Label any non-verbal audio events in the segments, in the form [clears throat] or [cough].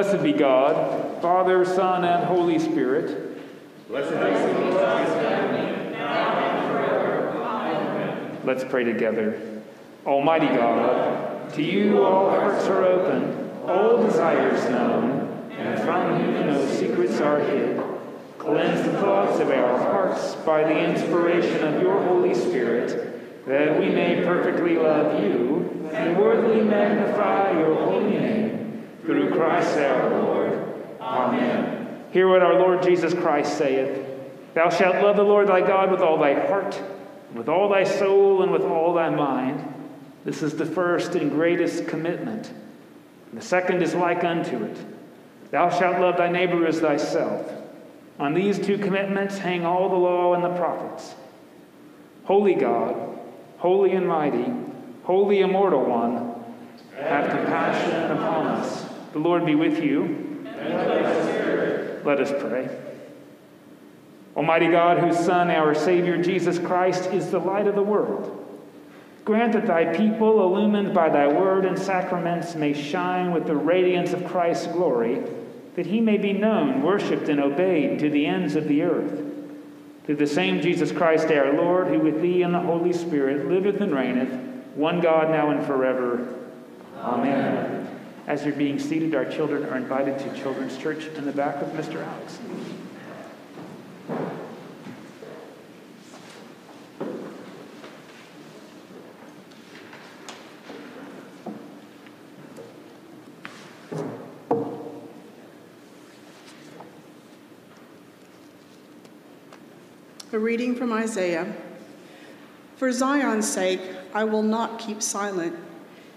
Blessed be God, Father, Son, and Holy Spirit. Blessed be God. Let's pray together. Almighty God, to you all hearts are open, all desires known, and from you no secrets are hid. Cleanse the thoughts of our hearts by the inspiration of your Holy Spirit, that we may perfectly love you and worthily magnify your holy Christ our Lord. Amen. Hear what our Lord Jesus Christ saith Thou shalt love the Lord thy God with all thy heart, with all thy soul, and with all thy mind. This is the first and greatest commitment. The second is like unto it Thou shalt love thy neighbor as thyself. On these two commitments hang all the law and the prophets. Holy God, holy and mighty, holy immortal one, have compassion upon us. The Lord be with you. Let us pray. Almighty God, whose Son, our Savior Jesus Christ, is the light of the world, grant that thy people, illumined by thy word and sacraments, may shine with the radiance of Christ's glory, that he may be known, worshiped, and obeyed to the ends of the earth. Through the same Jesus Christ our Lord, who with thee and the Holy Spirit liveth and reigneth, one God now and forever. Amen. As you're being seated, our children are invited to Children's Church in the back with Mr. Alex. A reading from Isaiah. For Zion's sake, I will not keep silent,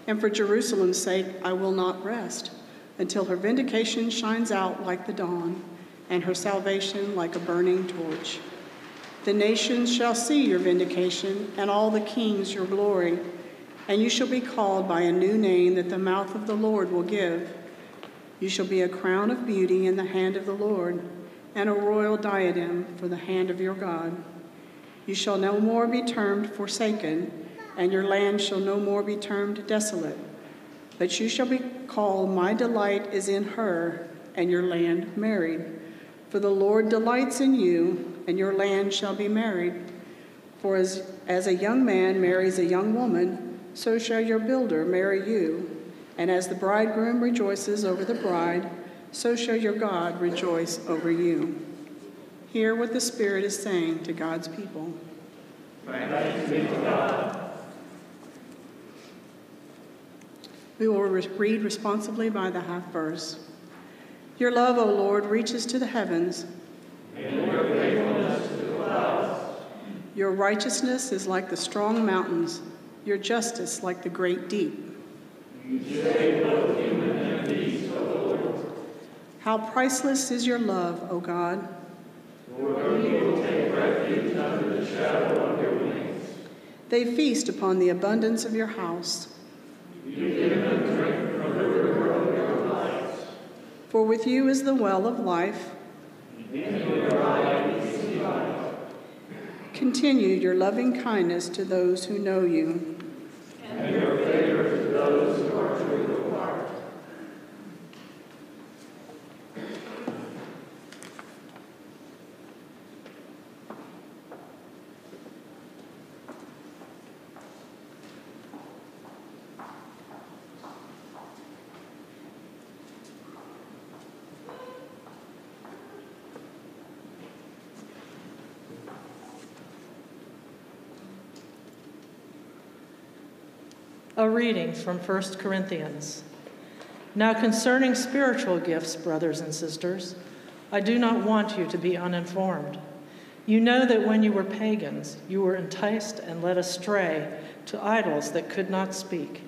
and for Jerusalem's sake, I will not rest, until her vindication shines out like the dawn, and her salvation like a burning torch. The nations shall see your vindication, and all the kings your glory, and you shall be called by a new name that the mouth of the Lord will give. You shall be a crown of beauty in the hand of the Lord and a royal diadem for the hand of your God. You shall no more be termed forsaken, and your land shall no more be termed desolate. But you shall be called, My delight is in her, and your land married. For the Lord delights in you, and your land shall be married. For as, as a young man marries a young woman, so shall your builder marry you. And as the bridegroom rejoices over the bride, so shall your God rejoice over you. Hear what the Spirit is saying to God's people. Thanks be to God. We will re- read responsibly by the half verse. Your love, O Lord, reaches to the heavens. And your faithfulness to the clouds. Your righteousness is like the strong mountains, your justice like the great deep. You save both human and beast, O Lord. How priceless is your love, O God. People take refuge under the shadow of your wings. They feast upon the abundance of your house. For with you is the well of life. Continue your loving kindness to those who know you. And your favor to those who are true of heart. A reading from 1 Corinthians. Now, concerning spiritual gifts, brothers and sisters, I do not want you to be uninformed. You know that when you were pagans, you were enticed and led astray to idols that could not speak.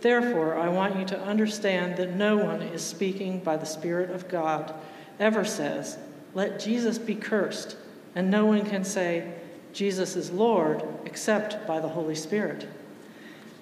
Therefore, I want you to understand that no one is speaking by the Spirit of God ever says, Let Jesus be cursed, and no one can say, Jesus is Lord, except by the Holy Spirit.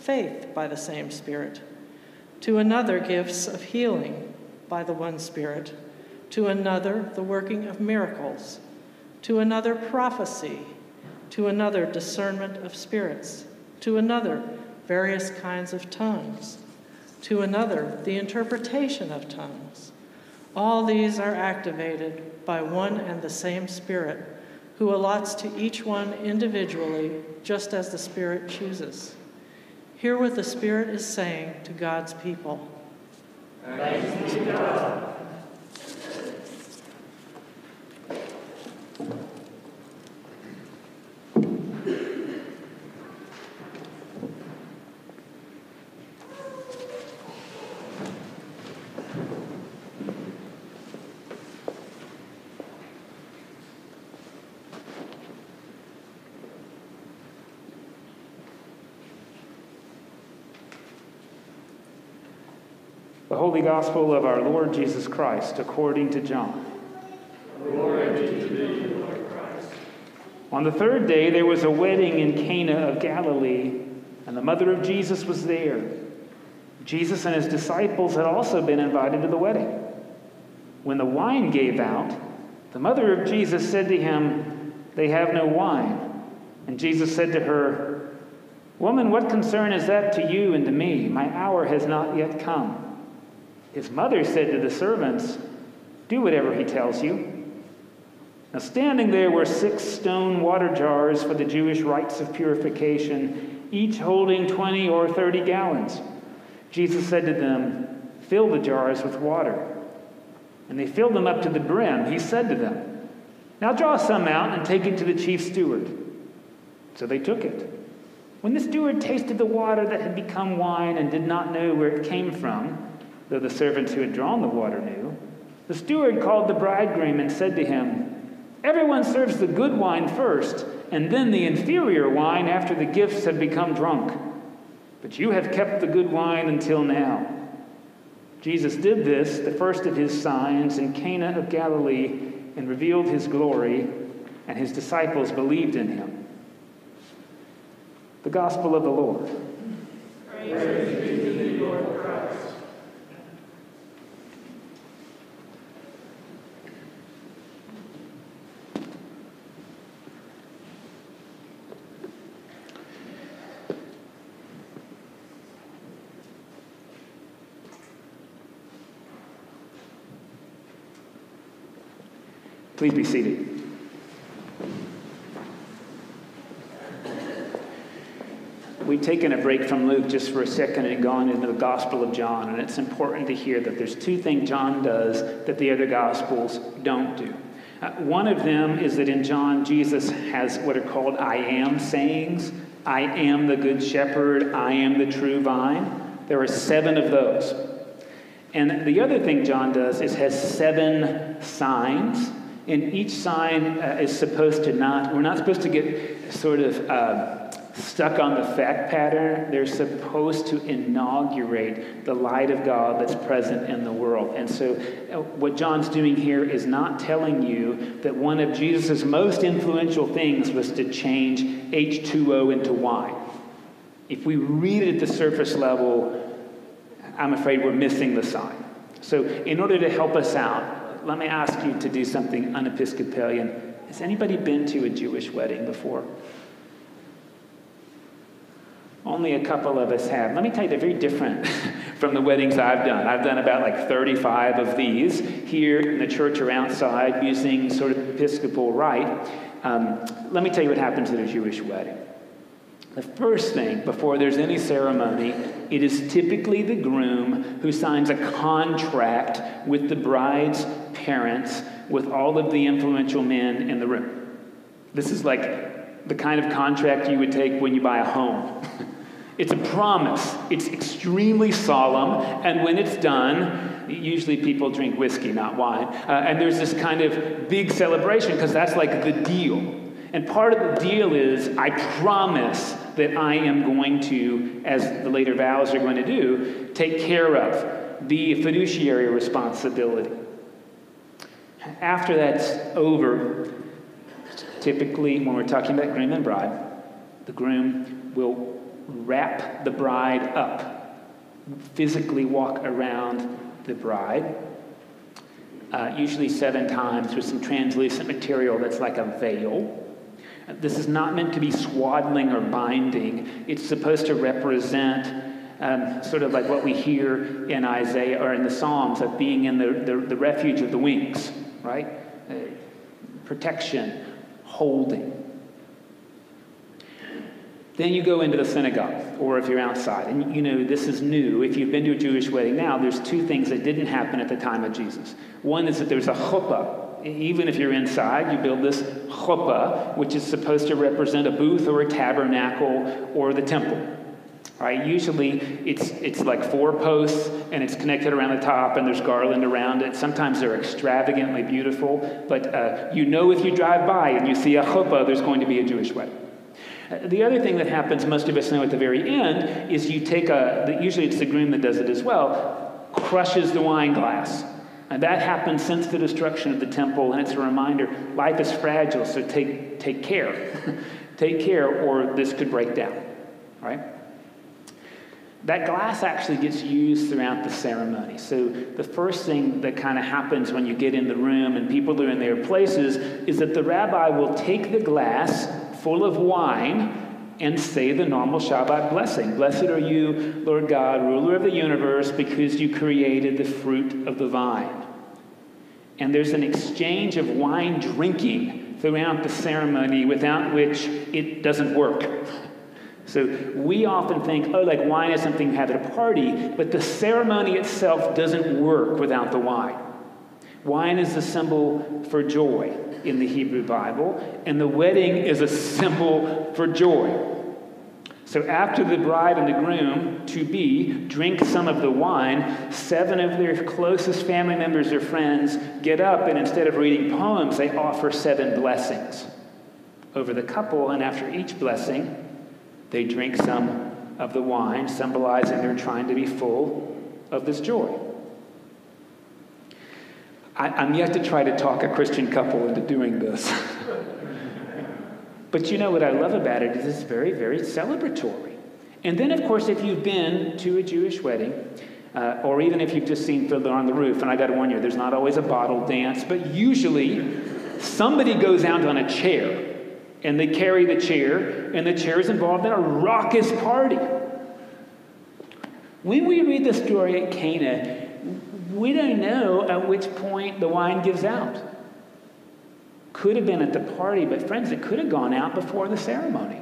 faith by the same Spirit. To another, gifts of healing by the one Spirit. To another, the working of miracles. To another, prophecy. To another, discernment of spirits. To another, various kinds of tongues. To another, the interpretation of tongues. All these are activated by one and the same Spirit, who allots to each one individually just as the Spirit chooses. Hear what the Spirit is saying to God's people. Thanks be to God. The Holy Gospel of our Lord Jesus Christ according to John. On the third day there was a wedding in Cana of Galilee, and the mother of Jesus was there. Jesus and his disciples had also been invited to the wedding. When the wine gave out, the mother of Jesus said to him, They have no wine. And Jesus said to her, Woman, what concern is that to you and to me? My hour has not yet come. His mother said to the servants, Do whatever he tells you. Now, standing there were six stone water jars for the Jewish rites of purification, each holding 20 or 30 gallons. Jesus said to them, Fill the jars with water. And they filled them up to the brim. He said to them, Now draw some out and take it to the chief steward. So they took it. When the steward tasted the water that had become wine and did not know where it came from, though the servants who had drawn the water knew. The steward called the bridegroom and said to him, Everyone serves the good wine first, and then the inferior wine after the gifts have become drunk. But you have kept the good wine until now. Jesus did this, the first of his signs, in Cana of Galilee, and revealed his glory, and his disciples believed in him. The Gospel of the Lord. Praise Please be seated. We've taken a break from Luke just for a second and gone into the Gospel of John, and it's important to hear that there's two things John does that the other Gospels don't do. Uh, one of them is that in John, Jesus has what are called I am sayings. I am the good shepherd. I am the true vine. There are seven of those. And the other thing John does is has seven signs and each sign uh, is supposed to not, we're not supposed to get sort of uh, stuck on the fact pattern. They're supposed to inaugurate the light of God that's present in the world. And so, uh, what John's doing here is not telling you that one of Jesus' most influential things was to change H2O into wine. If we read it at the surface level, I'm afraid we're missing the sign. So, in order to help us out, let me ask you to do something unepiscopalian. Has anybody been to a Jewish wedding before? Only a couple of us have. Let me tell you, they're very different [laughs] from the weddings I've done. I've done about like 35 of these here in the church or outside using sort of episcopal rite. Um, let me tell you what happens at a Jewish wedding. The first thing, before there's any ceremony, it is typically the groom who signs a contract with the bride's parents, with all of the influential men in the room. This is like the kind of contract you would take when you buy a home. [laughs] it's a promise, it's extremely solemn, and when it's done, usually people drink whiskey, not wine. Uh, and there's this kind of big celebration because that's like the deal. And part of the deal is I promise that I am going to, as the later vows are going to do, take care of The fiduciary responsibility. After that's over, typically when we're talking about groom and bride, the groom will wrap the bride up, physically walk around the bride, uh, usually seven times with some translucent material that's like a veil. This is not meant to be swaddling or binding. It's supposed to represent um, sort of like what we hear in Isaiah or in the Psalms of being in the, the, the refuge of the wings, right? Uh, protection, holding. Then you go into the synagogue, or if you're outside, and you know this is new. If you've been to a Jewish wedding now, there's two things that didn't happen at the time of Jesus. One is that there's a chuppah. Even if you're inside, you build this chuppah, which is supposed to represent a booth or a tabernacle or the temple. Right? Usually it's, it's like four posts and it's connected around the top and there's garland around it. Sometimes they're extravagantly beautiful, but uh, you know if you drive by and you see a chuppah, there's going to be a Jewish wedding. The other thing that happens, most of us know at the very end, is you take a, usually it's the groom that does it as well, crushes the wine glass. And that happened since the destruction of the temple, and it's a reminder life is fragile, so take, take care. [laughs] take care, or this could break down, right? That glass actually gets used throughout the ceremony. So, the first thing that kind of happens when you get in the room and people are in their places is that the rabbi will take the glass full of wine and say the normal Shabbat blessing. Blessed are you, Lord God, ruler of the universe, because you created the fruit of the vine. And there's an exchange of wine drinking throughout the ceremony without which it doesn't work. So we often think, oh, like wine is something you have at a party, but the ceremony itself doesn't work without the wine. Wine is the symbol for joy in the Hebrew Bible, and the wedding is a symbol for joy. So after the bride and the groom to be drink some of the wine, seven of their closest family members or friends get up and instead of reading poems, they offer seven blessings over the couple, and after each blessing, they drink some of the wine, symbolizing they're trying to be full of this joy. I, am yet to try to talk a Christian couple into doing this. [laughs] but you know what I love about it is it's very, very celebratory. And then, of course, if you've been to a Jewish wedding, uh, or even if you've just seen Fiddler on the Roof, and I got to warn you, there's not always a bottle dance, but usually somebody goes out on a chair and they carry the chair, and the chair is involved in a raucous party. When we read the story at Cana, we don't know at which point the wine gives out. Could have been at the party, but friends, it could have gone out before the ceremony,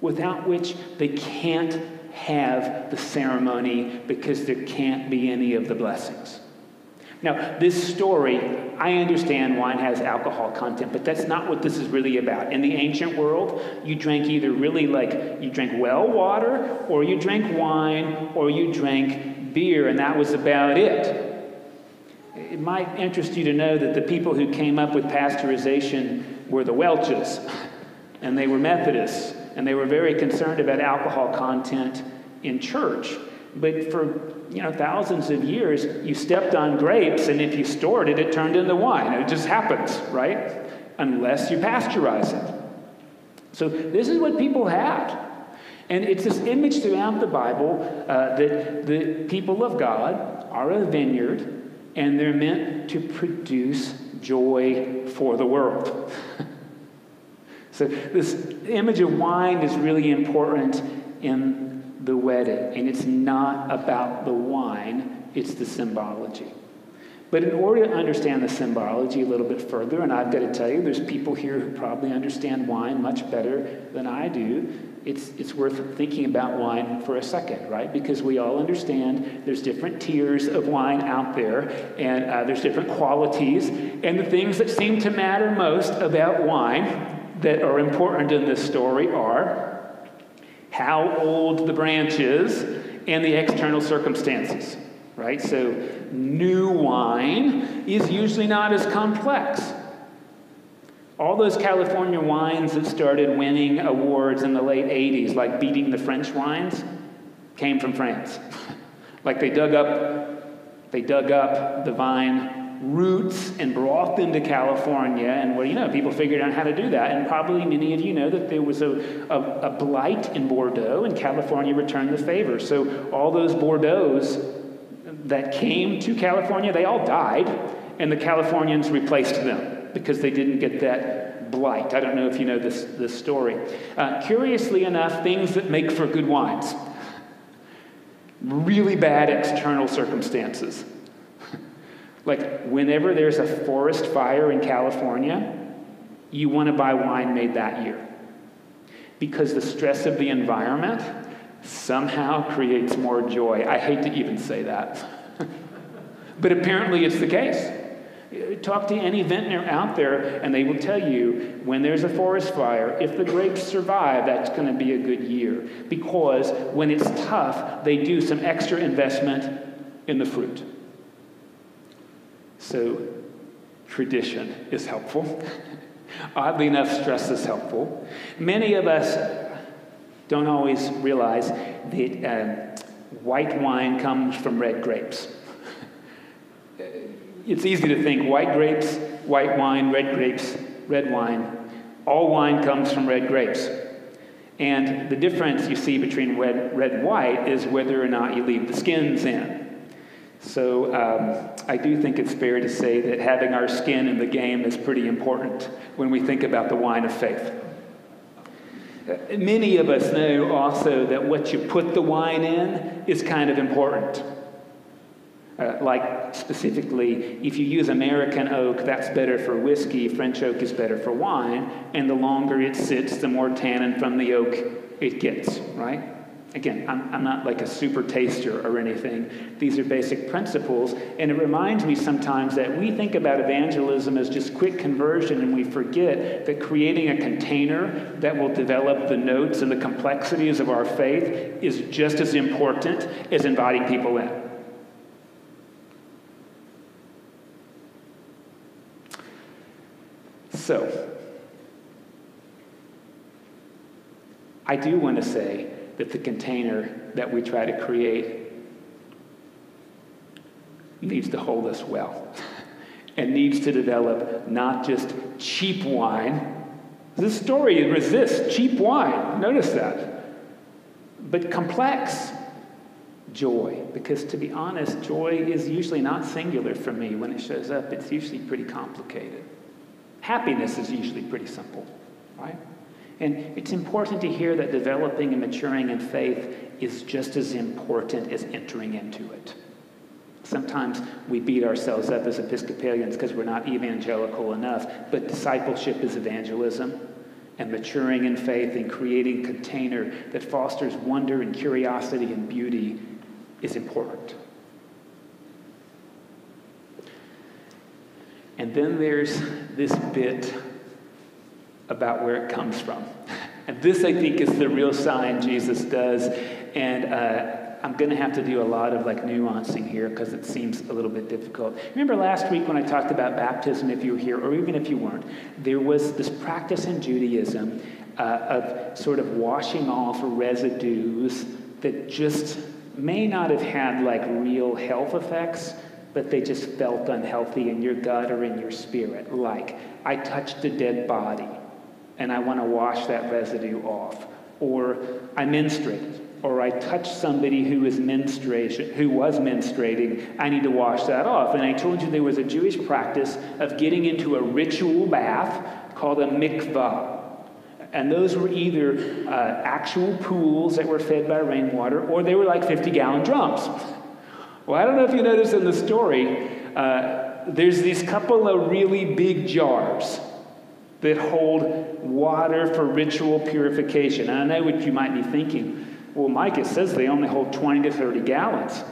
without which they can't have the ceremony because there can't be any of the blessings. Now, this story, I understand wine has alcohol content, but that's not what this is really about. In the ancient world, you drank either really like you drank well water, or you drank wine, or you drank beer, and that was about it. It might interest you to know that the people who came up with pasteurization were the Welches, and they were Methodists, and they were very concerned about alcohol content in church. But for you know thousands of years, you stepped on grapes, and if you stored it, it turned into wine. It just happens, right? Unless you pasteurize it. So this is what people had. And it's this image throughout the Bible uh, that the people of God are a vineyard and they're meant to produce joy for the world. [laughs] so, this image of wine is really important in the wedding, and it's not about the wine, it's the symbology. But in order to understand the symbology a little bit further, and I've got to tell you, there's people here who probably understand wine much better than I do. It's, it's worth thinking about wine for a second, right? Because we all understand there's different tiers of wine out there, and uh, there's different qualities. And the things that seem to matter most about wine that are important in this story are how old the branch is and the external circumstances, right? So, new wine is usually not as complex. All those California wines that started winning awards in the late 80s, like beating the French wines, came from France. [laughs] like they dug up They dug up the vine roots and brought them to California. And well, you know, people figured out how to do that. And probably many of you know that there was a, a, a blight in Bordeaux, and California returned the favor. So all those Bordeaux's that came to California, they all died, and the Californians replaced them because they didn't get that blight. I don't know if you know this, this story. Uh, curiously enough, things that make for good wines really bad external circumstances. [laughs] like whenever there's a forest fire in California, you want to buy wine made that year. Because the stress of the environment somehow creates more joy. I hate to even say that. [laughs] but apparently it's the case. Talk to any vintner out there, and they will tell you when there's a forest fire, if the grapes survive, that's going to be a good year. Because when it's tough, they do some extra investment in the fruit. So, tradition is helpful. [laughs] Oddly enough, stress is helpful. Many of us don't always realize that uh, white wine comes from red grapes. It's easy to think white grapes, white wine, red grapes, red wine. All wine comes from red grapes. And the difference you see between red, red and white is whether or not you leave the skins in. So um, I do think it's fair to say that having our skin in the game is pretty important when we think about the wine of faith. Many of us know also that what you put the wine in is kind of important. Uh, like specifically, if you use American oak, that's better for whiskey. French oak is better for wine. And the longer it sits, the more tannin from the oak it gets, right? Again, I'm, I'm, not like a super taster or anything. These are basic principles. And it reminds me sometimes that we think about evangelism as just quick conversion, and we forget that creating a container that will develop the notes and the complexities of our faith is just as important as inviting people in. So, I do want to say that the container that we try to create needs to hold us well [laughs] and needs to develop not just cheap wine. This story resists cheap wine. Notice that. But complex joy. Because to be honest, joy is usually not singular for me. When it shows up, it's usually pretty complicated. Happiness is usually pretty simple, right? And it's important to hear that developing and maturing in faith is just as important as entering into it. Sometimes we beat ourselves up as Episcopalians because we're not evangelical enough, but discipleship is evangelism. And maturing in faith and creating a container that fosters wonder and curiosity and beauty is important. And then there's this bit about where it comes from. And this, I think, is the real sign Jesus does. And uh, I'm going to have to do a lot of like nuancing here because it seems a little bit difficult. Remember last week when I talked about baptism, if you were here, or even if you weren't, there was this practice in Judaism uh, of sort of washing off residues that just may not have had like real health effects, but they just felt unhealthy in your gut or in your spirit. Like, I touched a dead body and I want to wash that residue off. Or I menstruated, or I touched somebody who was menstruation, who was menstruating, I need to wash that off. And I told you there was a Jewish practice of getting into a ritual bath called a mikvah. And those were either uh, actual pools that were fed by rainwater, or they were like 50 gallon drums. Well, I don't know if you noticed in the story, uh, there's these couple of really big jars that hold water for ritual purification. And I know what you might be thinking. Well, Mike, it says they only hold 20 to 30 gallons.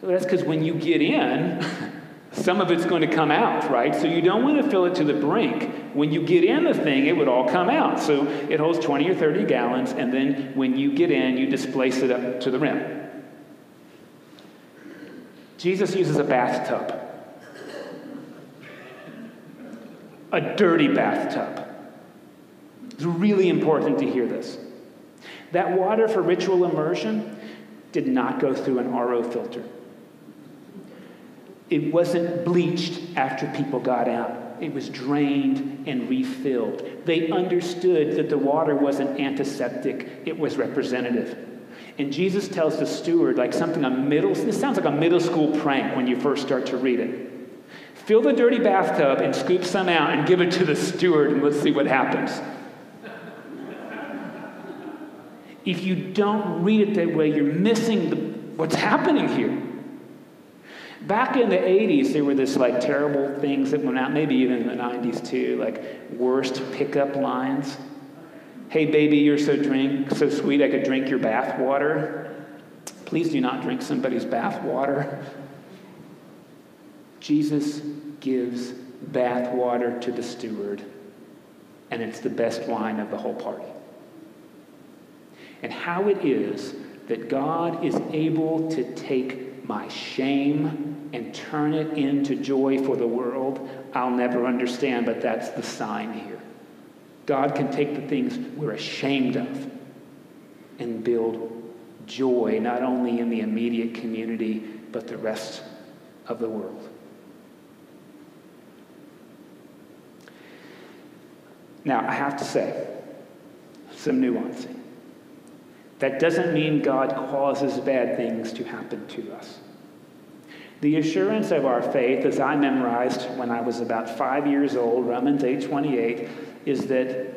Well, that's because when you get in, [laughs] some of it's going to come out, right? So you don't want to fill it to the brink. When you get in the thing, it would all come out. So it holds 20 or 30 gallons, and then when you get in, you displace it up to the rim. Jesus uses a bathtub. a dirty bathtub. It's really important to hear this. That water for ritual immersion did not go through an RO filter. it wasn't bleached after people got out. It was drained and refilled. They understood that the water wasn't antiseptic, it was representative. And Jesus tells the steward, like something a middle, this sounds like a middle school prank when you first start to read it. Fill the dirty bathtub and scoop some out and give it to the steward, and let's see what happens. if you don't read it that way, you're missing the, what's happening here. Back in the 80s, there were this like terrible things that went out, maybe even in the 90s too, like worst pickup lines. Hey baby, you're so drink so sweet I could drink your bath water. Please do not drink somebody's bath water. Jesus gives bath water to the steward, and it's the best wine of the whole party. And how it is that God is able to take my shame and turn it into joy for the world, I'll never understand, but that's the sign here. God can take the things we're ashamed of and build joy, not only in the immediate community, but the rest of the world. Now, I have to say, some nuancing. That doesn't mean God causes bad things to happen to us. The assurance of our faith, as I memorized when I was about five years old, Romans 8:28, is that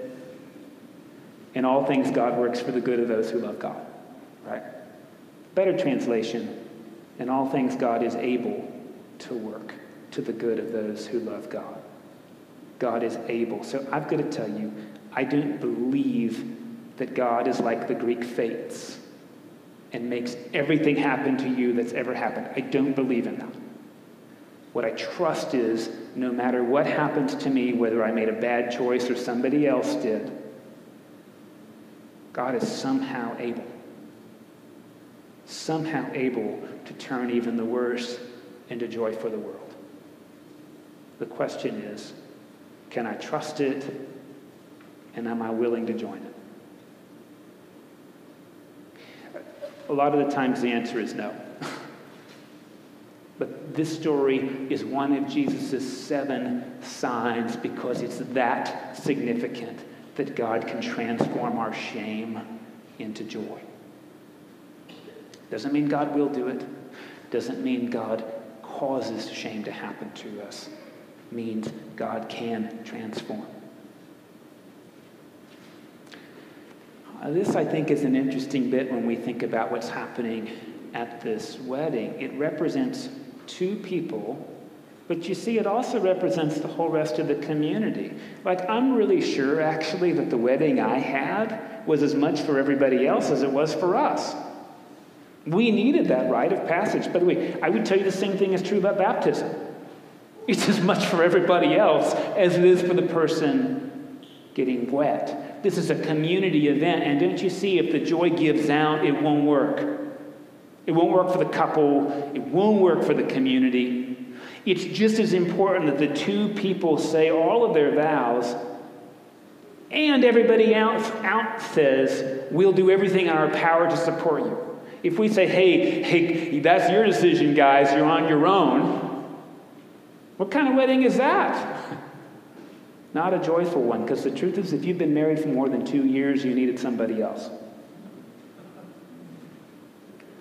in all things God works for the good of those who love God. Right? Better translation, in all things God is able to work to the good of those who love God. God is able. So I've got to tell you, I don't believe that God is like the Greek fates and makes everything happen to you that's ever happened. I don't believe in that. What I trust is no matter what happens to me, whether I made a bad choice or somebody else did, God is somehow able, somehow able to turn even the worst into joy for the world. The question is can I trust it? And am I willing to join it? A lot of the times the answer is no. This story is one of Jesus' seven signs because it's that significant that God can transform our shame into joy. Doesn't mean God will do it. Doesn't mean God causes shame to happen to us. Means God can transform. Uh, this, I think, is an interesting bit when we think about what's happening at this wedding. It represents two people, but you see, it also represents the whole rest of the community. Like, I'm really sure, actually, that the wedding I had was as much for everybody else as it was for us. We needed that rite of passage. By the way, I would tell you the same thing is true about baptism. It's as much for everybody else as it is for the person getting wet. This is a community event, and don't you see, if the joy gives out, it won't work. It won't work for the couple, it won't work for the community. It's just as important that the two people say all of their vows, and everybody else out says, We'll do everything in our power to support you. If we say, Hey, hey, that's your decision, guys, you're on your own, what kind of wedding is that? Not a joyful one, because the truth is, if you've been married for more than two years, you needed somebody else.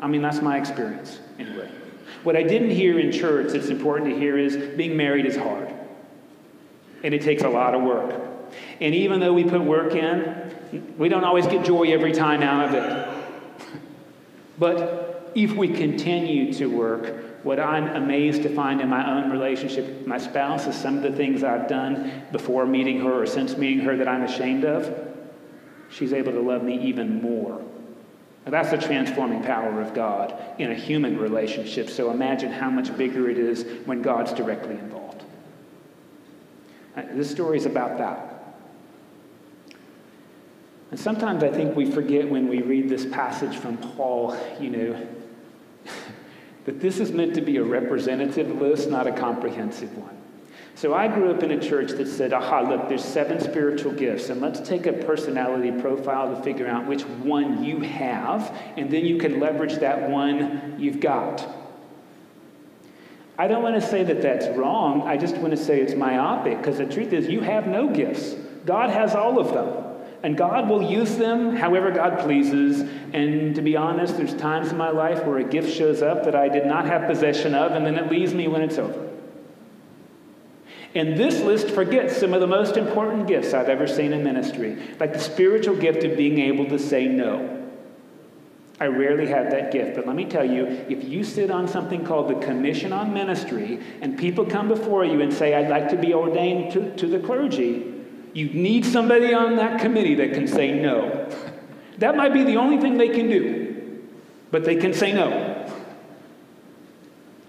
I mean, that's my experience, anyway. What I didn't hear in church that's important to hear is being married is hard. And it takes a lot of work. And even though we put work in, we don't always get joy every time out of it. But if we continue to work, what I'm amazed to find in my own relationship with my spouse is some of the things I've done before meeting her or since meeting her that I'm ashamed of. She's able to love me even more. Now, that's the transforming power of God in a human relationship. So imagine how much bigger it is when God's directly involved. Uh, this story is about that. And sometimes I think we forget when we read this passage from Paul, you know, [laughs] that this is meant to be a representative list, not a comprehensive one. So I grew up in a church that said, aha, look, there's seven spiritual gifts, and let's take a personality profile to figure out which one you have, and then you can leverage that one you've got. I don't want to say that that's wrong. I just want to say it's myopic because the truth is, you have no gifts. God has all of them. And God will use them however God pleases. And to be honest, there's times in my life where a gift shows up that I did not have possession of, and then it leaves me when it's over. And this list forgets some of the most important gifts I've ever seen in ministry, like the spiritual gift of being able to say no. I rarely have that gift, but let me tell you if you sit on something called the Commission on Ministry and people come before you and say, I'd like to be ordained to, to the clergy, you need somebody on that committee that can say no. That might be the only thing they can do, but they can say no.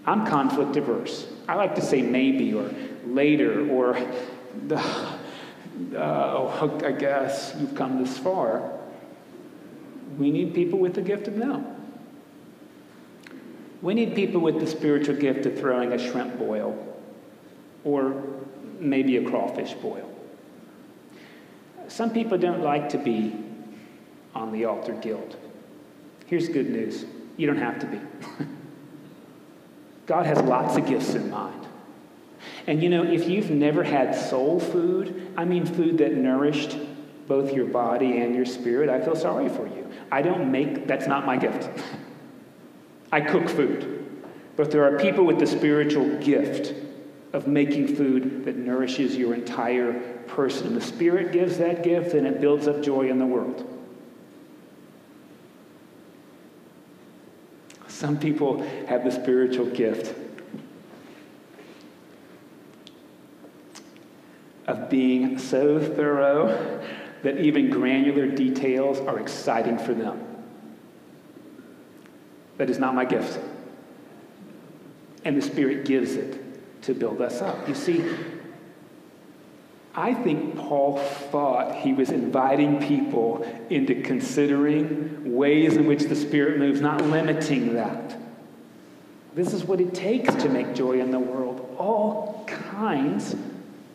I'm conflict averse. I like to say maybe or later or, [laughs] uh, oh, I guess you've come this far. We need people with the gift of no. We need people with the spiritual gift of throwing a shrimp boil or maybe a crawfish boil. Some people don't like to be on the altar guild. Here's good news you don't have to be. [laughs] God has lots of gifts in mind. And you know, if you've never had soul food, I mean food that nourished both your body and your spirit, I feel sorry for you. I don't make, that's not my gift. I cook food. But there are people with the spiritual gift of making food that nourishes your entire person. The Spirit gives that gift and it builds up joy in the world. Some people have the spiritual gift of being so thorough that even granular details are exciting for them. That is not my gift. And the Spirit gives it to build us up. You see, I think Paul thought he was inviting people into considering ways in which the Spirit moves, not limiting that. This is what it takes to make joy in the world. All kinds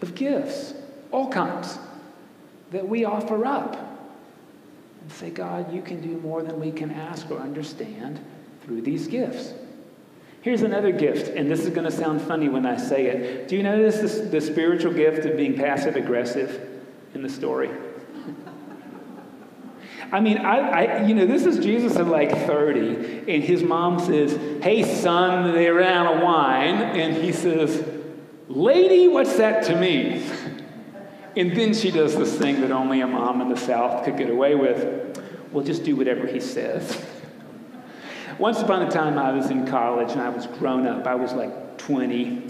of gifts, all kinds that we offer up and say, God, you can do more than we can ask or understand through these gifts. Here's another gift, and this is going to sound funny when I say it. Do you notice this, the spiritual gift of being passive aggressive in the story? [laughs] I mean, I, I, you know, this is Jesus at like 30, and his mom says, Hey, son, they ran out of wine. And he says, Lady, what's that to me? And then she does this thing that only a mom in the South could get away with. We'll just do whatever he says. Once upon a time, I was in college and I was grown up. I was like 20.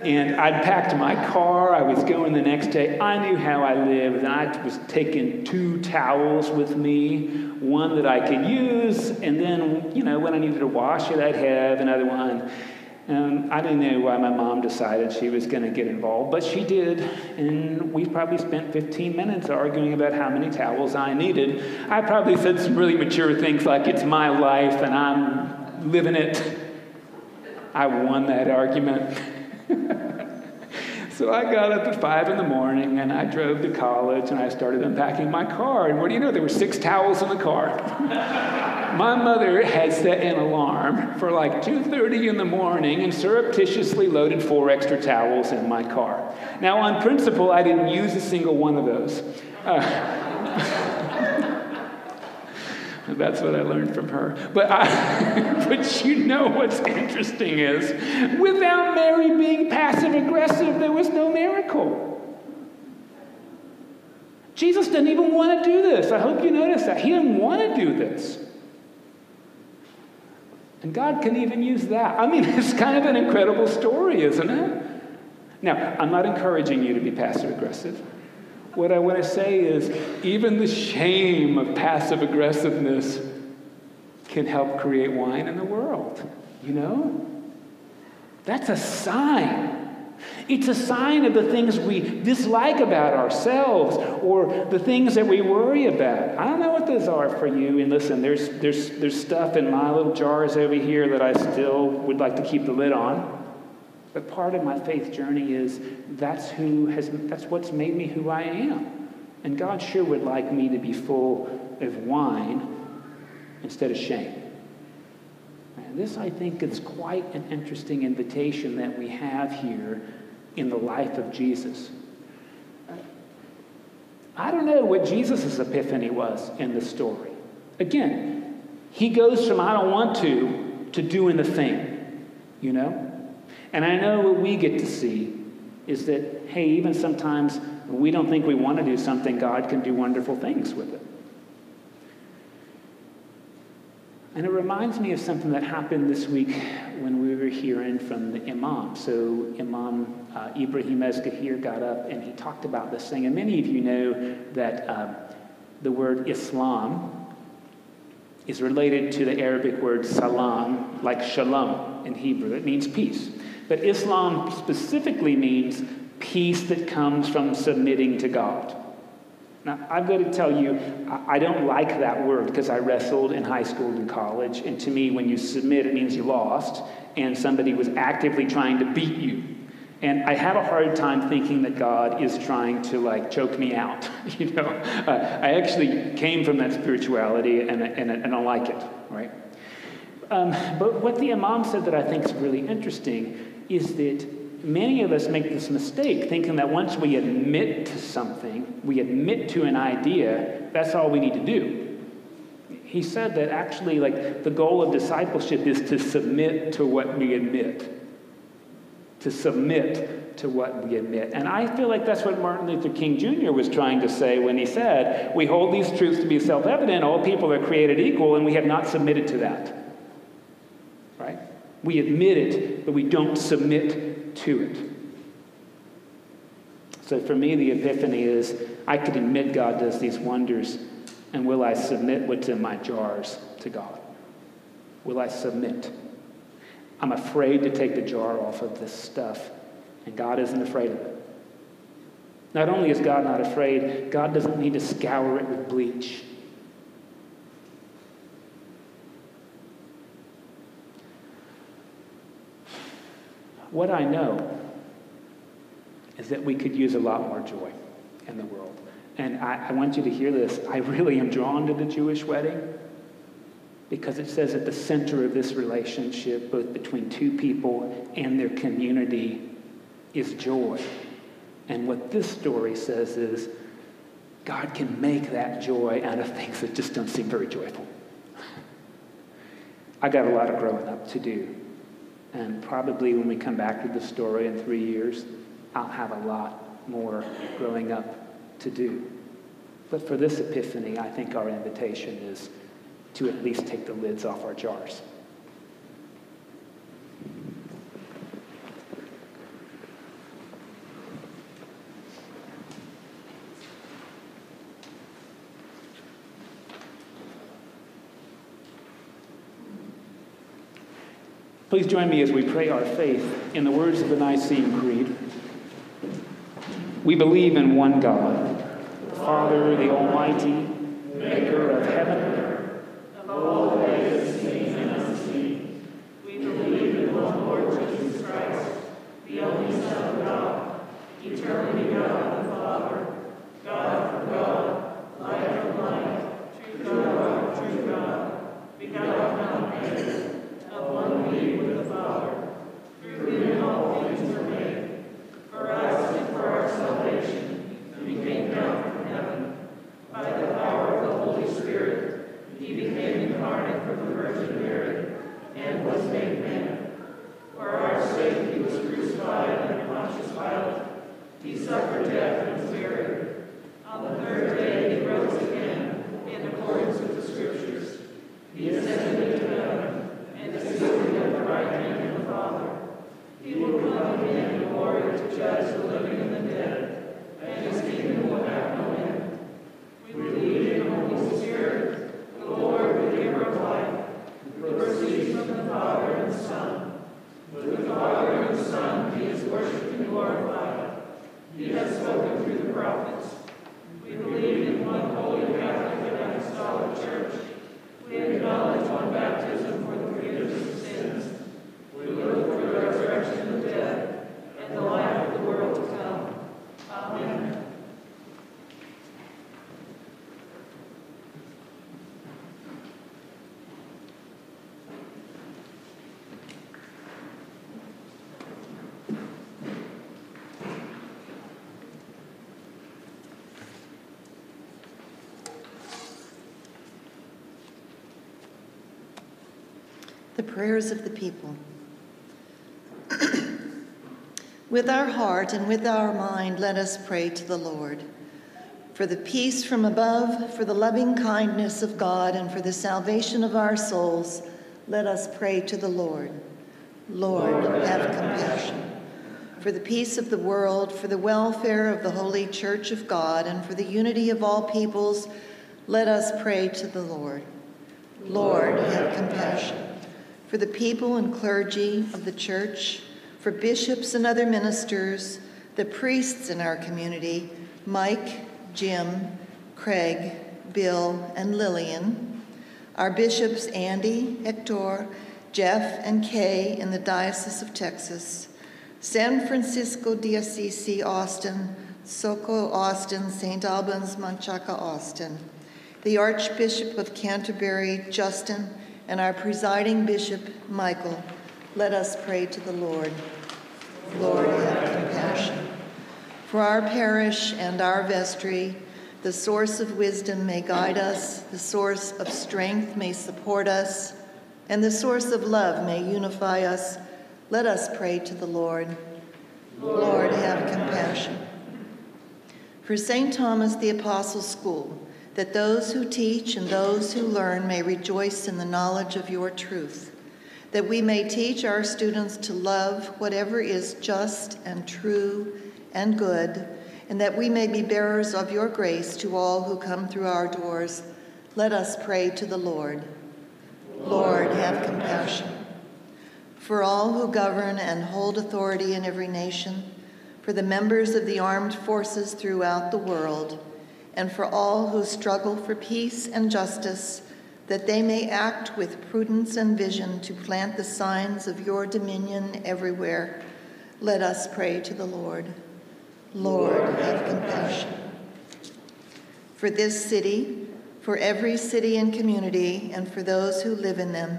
And I'd packed my car. I was going the next day. I knew how I lived. And I was taking two towels with me one that I could use. And then, you know, when I needed to wash it, I'd have another one. And I didn't know why my mom decided she was going to get involved, but she did. And we probably spent 15 minutes arguing about how many towels I needed. I probably said some really mature things like, it's my life and I'm living it. I won that argument. [laughs] so I got up at 5 in the morning and I drove to college and I started unpacking my car. And what do you know? There were six towels in the car. [laughs] my mother had set an alarm for like 2.30 in the morning and surreptitiously loaded four extra towels in my car now on principle i didn't use a single one of those uh, [laughs] that's what i learned from her but, I, [laughs] but you know what's interesting is without mary being passive aggressive there was no miracle Jesus didn't even want to do this. I hope you notice that. He didn't want to do this. And God can even use that. I mean, [laughs] it's kind of an incredible story, isn't it? Now, I'm not encouraging you to be passive aggressive. What I want to say is, even the shame of passive aggressiveness can help create wine in the world. You know? That's a sign it's a sign of the things we dislike about ourselves or the things that we worry about. I don't know what those are for you. And listen, there's, there's, there's stuff in my little jars over here that I still would like to keep the lid on. But part of my faith journey is that's who has that's what's made me who I am. And God sure would like me to be full of wine instead of shame. This, I think, is quite an interesting invitation that we have here in the life of Jesus. I don't know what Jesus' epiphany was in the story. Again, he goes from I don't want to to doing the thing, you know? And I know what we get to see is that, hey, even sometimes we don't think we want to do something, God can do wonderful things with it. And it reminds me of something that happened this week when we were hearing from the Imam. So, Imam uh, Ibrahim Ezgahir got up and he talked about this thing. And many of you know that um, the word Islam is related to the Arabic word salam, like shalom in Hebrew. It means peace. But Islam specifically means peace that comes from submitting to God. Now, I've got to tell you, I don't like that word because I wrestled in high school and college. And to me, when you submit, it means you lost and somebody was actively trying to beat you. And I have a hard time thinking that God is trying to like choke me out. [laughs] you know, uh, I actually came from that spirituality and, and, and I like it, right? Um, but what the Imam said that I think is really interesting is that many of us make this mistake thinking that once we admit to something, we admit to an idea, that's all we need to do. He said that actually, like, the goal of discipleship is to submit to what we admit. To submit to what we admit. And I feel like that's what Martin Luther King Jr. was trying to say when he said, We hold these truths to be self evident, all people are created equal, and we have not submitted to that. Right? We admit it, but we don't submit to it. So for me, the epiphany is I could admit God does these wonders, and will I submit what's in my jars to God? Will I submit? I'm afraid to take the jar off of this stuff, and God isn't afraid of it. Not only is God not afraid, God doesn't need to scour it with bleach. What I know is that we could use a lot more joy in the world. And I, I, want you to hear this. I really am drawn to the Jewish wedding because it says at the center of this relationship, both between two people and their community, is joy. And what this story says is God can make that joy out of things that just don't seem very joyful. I got a lot of growing up to do. And probably when we come back to the story in three years, I'll have a lot more growing up to do. But for this epiphany, I think our invitation is to at least take the lids off our jars. Please join me as we pray our faith in the words of the Nicene Creed. We believe in one God, the Father, the Almighty, maker of heaven and earth, of all that is seen and unseen. We believe in one Lord Jesus Christ, the only Son of God, eternally God the Father, God from God, light from light, true God, true God, begotten of man of one being with the Father, through whom all things were made. For us and for our salvation, he came down from heaven. By the power of the Holy Spirit, he became incarnate from the Virgin Mary and was made man. For our sake, he was crucified under Pontius Pilate. He suffered death and was buried. On The prayers of the people. with our heart and with our mind, let us pray to the Lord. For the peace from above, for the loving kindness of God, and for the salvation of our souls, let us pray to the Lord. Lord, have compassion. For the peace of the world, for the welfare of the holy church of God, and for the unity of all peoples, let us pray to the Lord. Lord, have compassion. For the people and clergy of the church, for bishops and other ministers, the priests in our community, Mike, Jim, Craig, Bill, and Lillian, our bishops Andy, Hector, Jeff, and Kay in the Diocese of Texas, San Francisco Diocese Austin, Soco Austin, St. Albans, Manchaca Austin, the Archbishop of Canterbury, Justin, and our presiding bishop, Michael, let us pray to the Lord. Lord, have compassion. For our parish and our vestry, the source of wisdom may guide us, the source of strength may support us, and the source of love may unify us. Let us pray to the Lord. Lord, have compassion. For St. Thomas the Apostle's School, that those who teach and those who learn may rejoice in the knowledge of your truth, that we may teach our students to love whatever is just and true and good, and that we may be bearers of your grace to all who come through our doors. Let us pray to the Lord. Lord, have compassion. For all who govern and hold authority in every nation, for the members of the armed forces throughout the world, and for all who struggle for peace and justice, that they may act with prudence and vision to plant the signs of your dominion everywhere. Let us pray to the Lord. Lord, have compassion. For this city, for every city and community, and for those who live in them,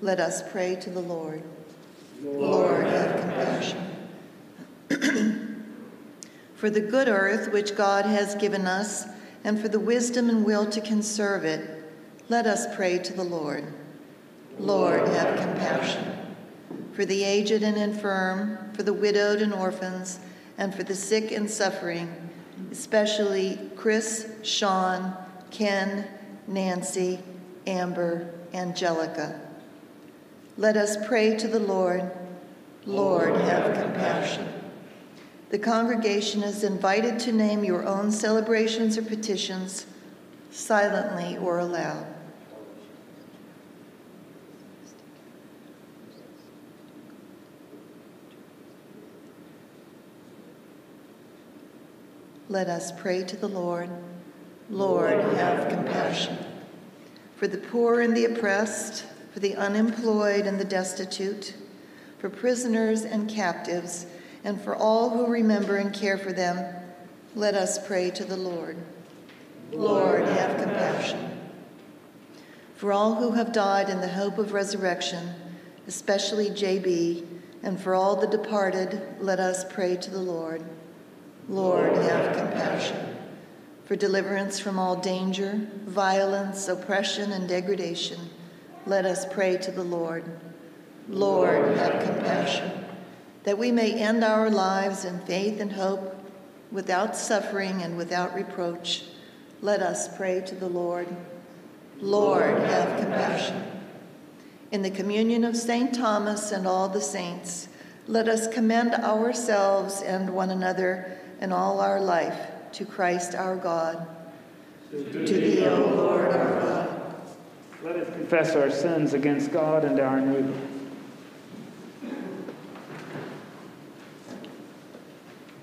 let us pray to the Lord. Lord, have compassion. [clears throat] for the good earth which God has given us, and for the wisdom and will to conserve it, let us pray to the Lord. Lord, have compassion. For the aged and infirm, for the widowed and orphans, and for the sick and suffering, especially Chris, Sean, Ken, Nancy, Amber, Angelica. Let us pray to the Lord. Lord, have compassion. The congregation is invited to name your own celebrations or petitions, silently or aloud. Let us pray to the Lord. Lord, have compassion. For the poor and the oppressed, for the unemployed and the destitute, for prisoners and captives, and for all who remember and care for them, let us pray to the Lord. Lord, have compassion. For all who have died in the hope of resurrection, especially JB, and for all the departed, let us pray to the Lord. Lord, have compassion. For deliverance from all danger, violence, oppression, and degradation, let us pray to the Lord. Lord, have compassion. That we may end our lives in faith and hope, without suffering and without reproach, let us pray to the Lord. Lord, have compassion. In the communion of St. Thomas and all the saints, let us commend ourselves and one another and all our life to Christ our God. To thee, O Lord our God. Let us confess our sins against God and our neighbor.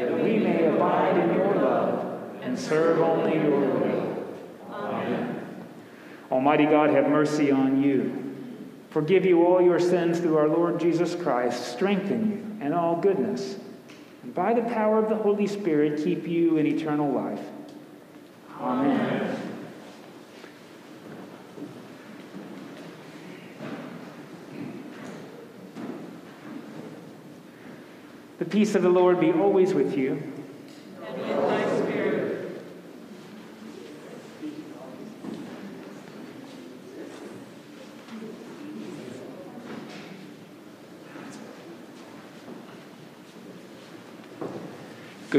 that we may abide in your love and serve only your will. Amen. Almighty God, have mercy on you. forgive you all your sins through our Lord Jesus Christ, strengthen you in all goodness, and by the power of the Holy Spirit, keep you in eternal life. Amen. The peace of the Lord be always with you.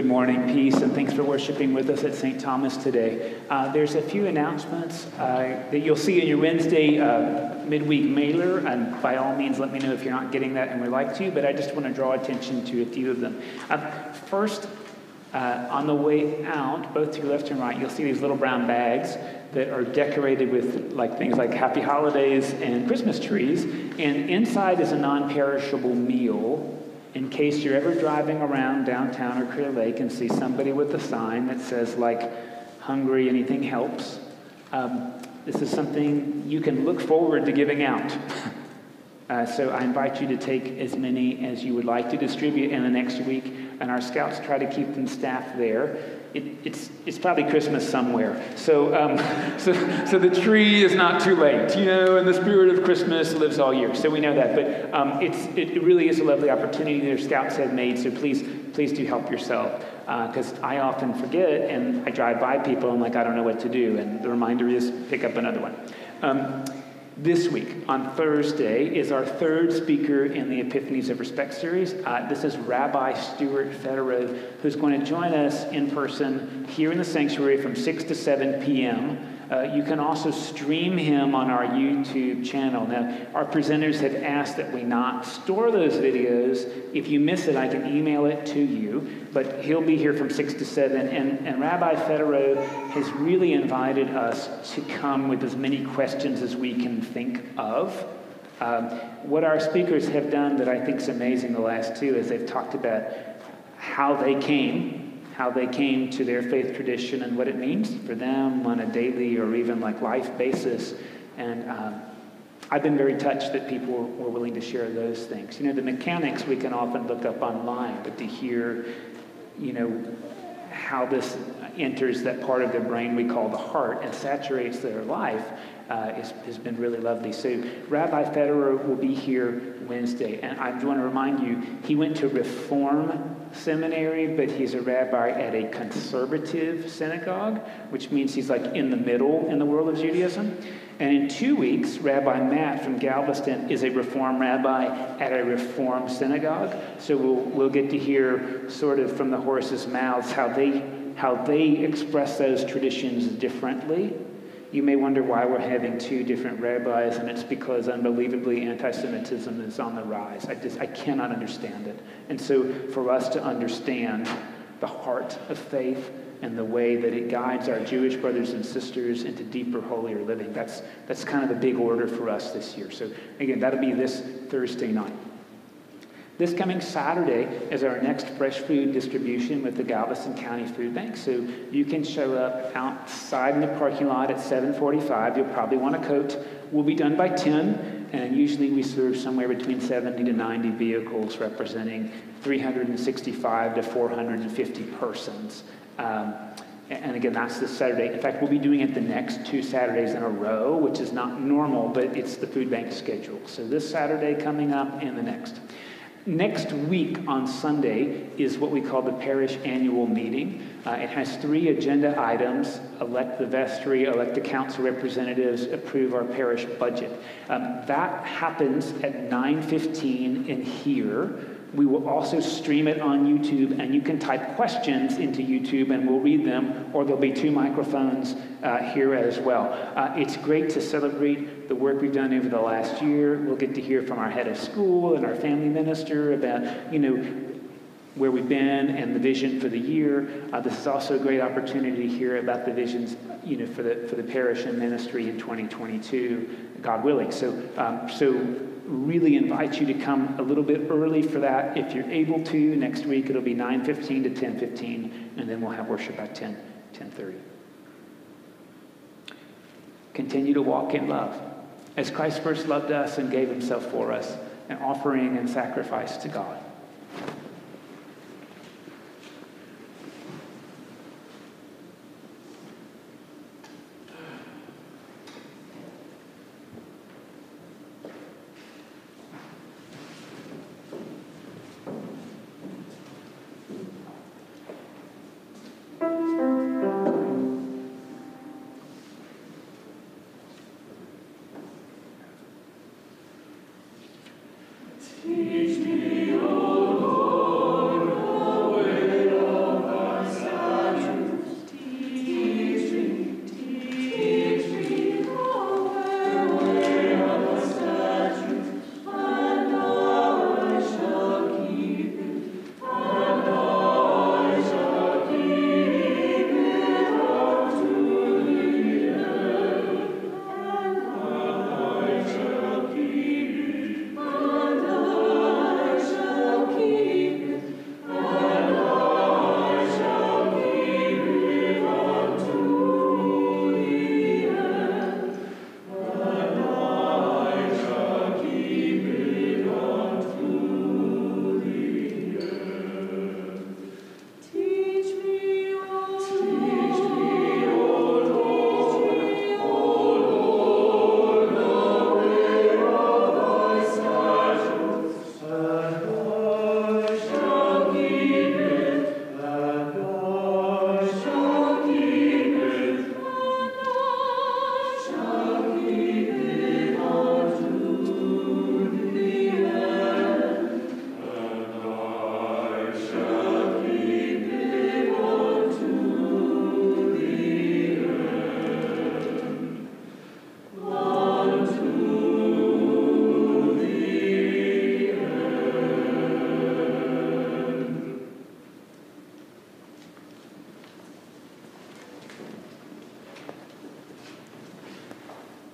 Good morning, peace, and thanks for worshiping with us at St. Thomas today. Uh, there's a few announcements uh, that you'll see in your Wednesday uh, midweek mailer, and by all means, let me know if you're not getting that and would like to, but I just want to draw attention to a few of them. Uh, first, uh, on the way out, both to your left and right, you'll see these little brown bags that are decorated with like things like happy holidays and Christmas trees, and inside is a non-perishable meal in case you're ever driving around downtown or Clear Lake and see somebody with a sign that says, like, hungry, anything helps, um, this is something you can look forward to giving out. [laughs] uh, so I invite you to take as many as you would like to distribute in the next week, and our scouts try to keep them staffed there it, it's, it's probably Christmas somewhere. So, um, [laughs] so, so the tree is not too late, you know, and the spirit of Christmas lives all year. So we know that. But um, it's, it really is a lovely opportunity our scouts have made. So please, please do help yourself. Because uh, I often forget and I drive by people and I'm like, I don't know what to do. And the reminder is pick up another one. Um, this week, on Thursday, is our third speaker in the Epiphanies of Respect series. Uh, this is Rabbi Stuart Federow, who's going to join us in person here in the sanctuary from 6 to 7 p.m. Uh, you can also stream him on our YouTube channel. Now, our presenters have asked that we not store those videos. If you miss it, I can email it to you. But he'll be here from 6 to 7. And, and Rabbi Federow has really invited us to come with as many questions as we can think of. Um, what our speakers have done that I think is amazing the last two is they've talked about how they came how they came to their faith tradition and what it means for them on a daily or even like life basis. And um, I've been very touched that people were willing to share those things. You know, the mechanics we can often look up online, but to hear, you know, how this enters that part of their brain we call the heart and saturates their life uh, is, has been really lovely. So Rabbi Federow will be here Wednesday, and I want to remind you, he went to Reform Seminary, but he's a rabbi at a conservative synagogue, which means he's like in the middle in the world of Judaism. And in two weeks, Rabbi Matt from Galveston is a Reform rabbi at a Reform synagogue. So we'll, we'll get to hear sort of from the horse's mouths how they, how they express those traditions differently you may wonder why we're having two different rabbis, and it's because unbelievably anti Semitism is on the rise. I, just, I cannot understand it. And so, for us to understand the heart of faith and the way that it guides our Jewish brothers and sisters into deeper, holier living, that's, that's kind of the big order for us this year. So, again, that'll be this Thursday night. This coming Saturday is our next fresh food distribution with the Galveston County Food Bank. So you can show up outside in the parking lot at 7:45. You'll probably want a coat. We'll be done by 10, and usually we serve somewhere between 70 to 90 vehicles representing 365 to 450 persons. Um, and again, that's this Saturday. In fact, we'll be doing it the next two Saturdays in a row, which is not normal, but it's the food bank schedule. So this Saturday coming up and the next. Next week on Sunday is what we call the parish annual meeting. Uh, it has three agenda items elect the vestry, elect the council representatives, approve our parish budget. Um, that happens at 9.15 in here. We will also stream it on YouTube, and you can type questions into YouTube and we'll read them, or there'll be two microphones uh, here as well. Uh, it's great to celebrate the work we've done over the last year. We'll get to hear from our head of school and our family minister about, you know, where we've been and the vision for the year. Uh, this is also a great opportunity to hear about the visions, you know, for the for the parish and ministry in 2022, God willing. So, um, so really invite you to come a little bit early for that if you're able to. Next week it'll be 9:15 to 10:15, and then we'll have worship at 10 10:30. Continue to walk in love. As Christ first loved us and gave himself for us, an offering and sacrifice to God.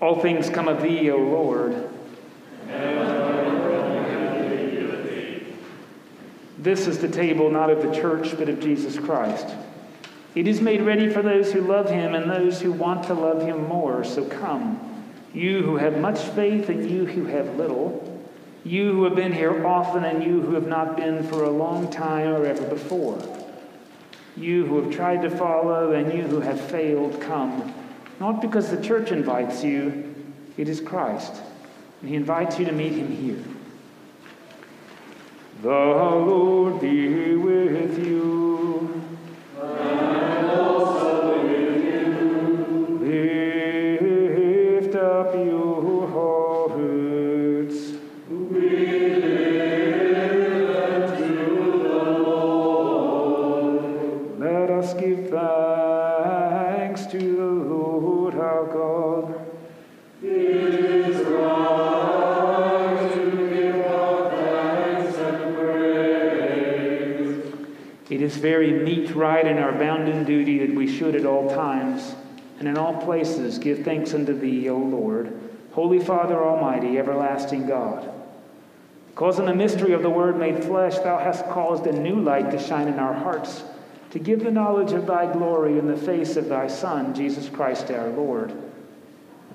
All things come of thee, O Lord. This is the table not of the church, but of Jesus Christ. It is made ready for those who love him and those who want to love him more. So come, you who have much faith and you who have little, you who have been here often and you who have not been for a long time or ever before, you who have tried to follow and you who have failed, come. Not because the church invites you, it is Christ. And he invites you to meet him here. The Lord be with you. Very meet, right, and our bounden duty that we should at all times and in all places give thanks unto thee, O Lord, Holy Father Almighty, everlasting God. Because in the mystery of the Word made flesh, thou hast caused a new light to shine in our hearts, to give the knowledge of thy glory in the face of thy Son, Jesus Christ our Lord.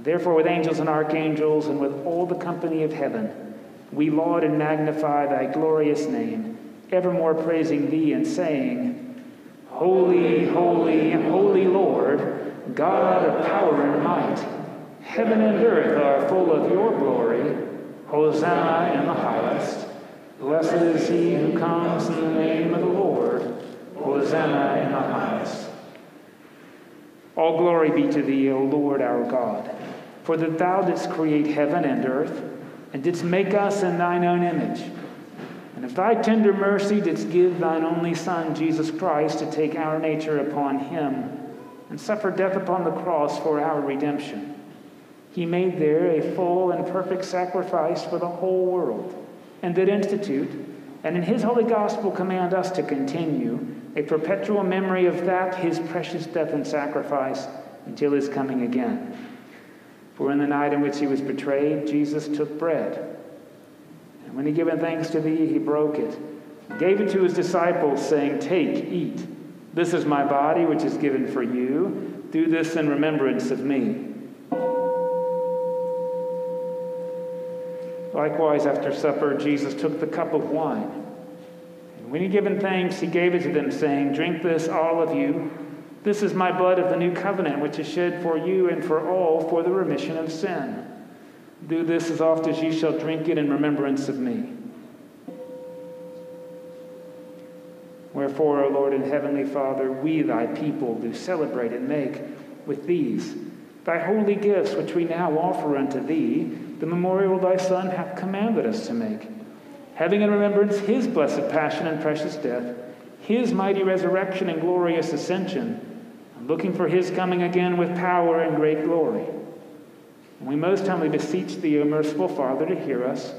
Therefore, with angels and archangels and with all the company of heaven, we laud and magnify thy glorious name, evermore praising thee and saying, Holy, holy, holy Lord, God of power and might, heaven and earth are full of your glory. Hosanna in the highest. Blessed is he who comes in the name of the Lord. Hosanna in the highest. All glory be to thee, O Lord our God, for that thou didst create heaven and earth, and didst make us in thine own image. And of thy tender mercy didst give thine only Son, Jesus Christ, to take our nature upon him and suffer death upon the cross for our redemption. He made there a full and perfect sacrifice for the whole world, and did institute, and in his holy gospel command us to continue a perpetual memory of that his precious death and sacrifice until his coming again. For in the night in which he was betrayed, Jesus took bread. And when he given thanks to thee, he broke it, gave it to his disciples, saying, Take, eat. This is my body, which is given for you. Do this in remembrance of me. Likewise, after supper, Jesus took the cup of wine. And when he given thanks, he gave it to them, saying, Drink this, all of you. This is my blood of the new covenant, which is shed for you and for all for the remission of sin. Do this as oft as ye shall drink it in remembrance of me. Wherefore, O Lord and Heavenly Father, we, thy people, do celebrate and make with these thy holy gifts, which we now offer unto thee, the memorial thy Son hath commanded us to make, having in remembrance his blessed passion and precious death, his mighty resurrection and glorious ascension, and looking for his coming again with power and great glory. And we most humbly beseech thee, O merciful Father, to hear us,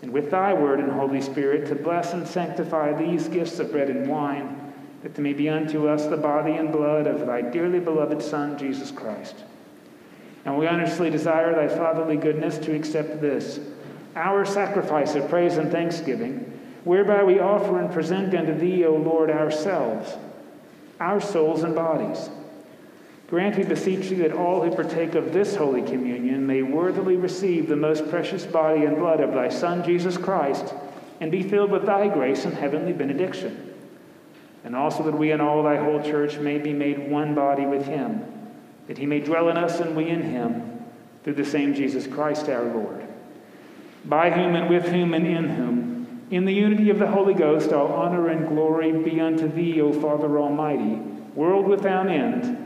and with thy word and Holy Spirit to bless and sanctify these gifts of bread and wine, that they may be unto us the body and blood of thy dearly beloved Son, Jesus Christ. And we earnestly desire thy fatherly goodness to accept this, our sacrifice of praise and thanksgiving, whereby we offer and present unto thee, O Lord, ourselves, our souls and bodies. Grant, we beseech thee, that all who partake of this holy communion may worthily receive the most precious body and blood of thy Son, Jesus Christ, and be filled with thy grace and heavenly benediction. And also that we and all thy whole church may be made one body with him that he may dwell in us and we in him, through the same Jesus Christ our Lord. By whom and with whom and in whom, in the unity of the Holy Ghost, all honor and glory be unto thee, O Father Almighty, world without end.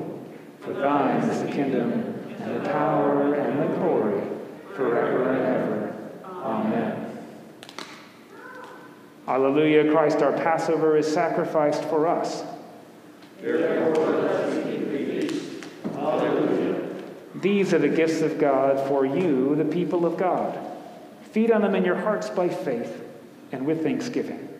For thine is the kingdom, and the power, and the glory, forever and ever. Amen. Alleluia, Christ our Passover is sacrificed for us. Therefore, let us be Alleluia. These are the gifts of God for you, the people of God. Feed on them in your hearts by faith and with thanksgiving.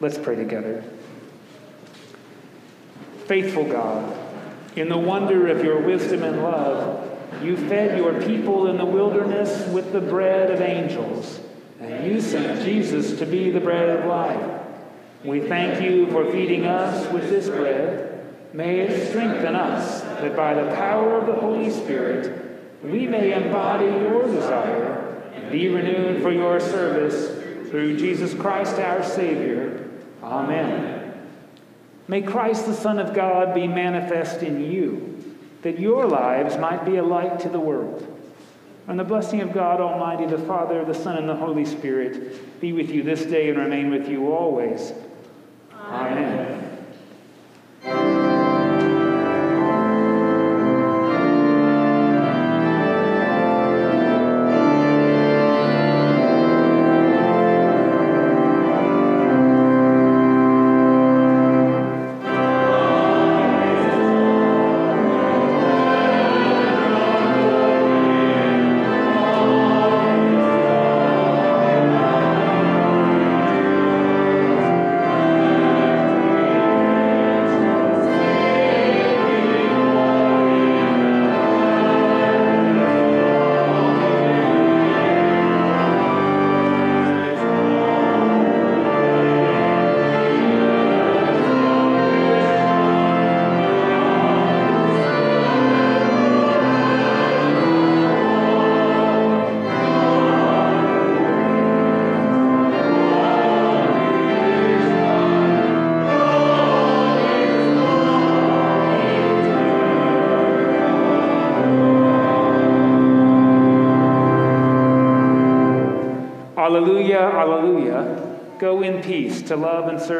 Let's pray together. Faithful God, in the wonder of your wisdom and love, you fed your people in the wilderness with the bread of angels, and you sent Jesus to be the bread of life. We thank you for feeding us with this bread. May it strengthen us that by the power of the Holy Spirit we may embody your desire and be renewed for your service through Jesus Christ our Savior. Amen. May Christ the Son of God be manifest in you, that your lives might be a light to the world. And the blessing of God Almighty, the Father, the Son, and the Holy Spirit be with you this day and remain with you always. Amen. Alleluia, to love and serve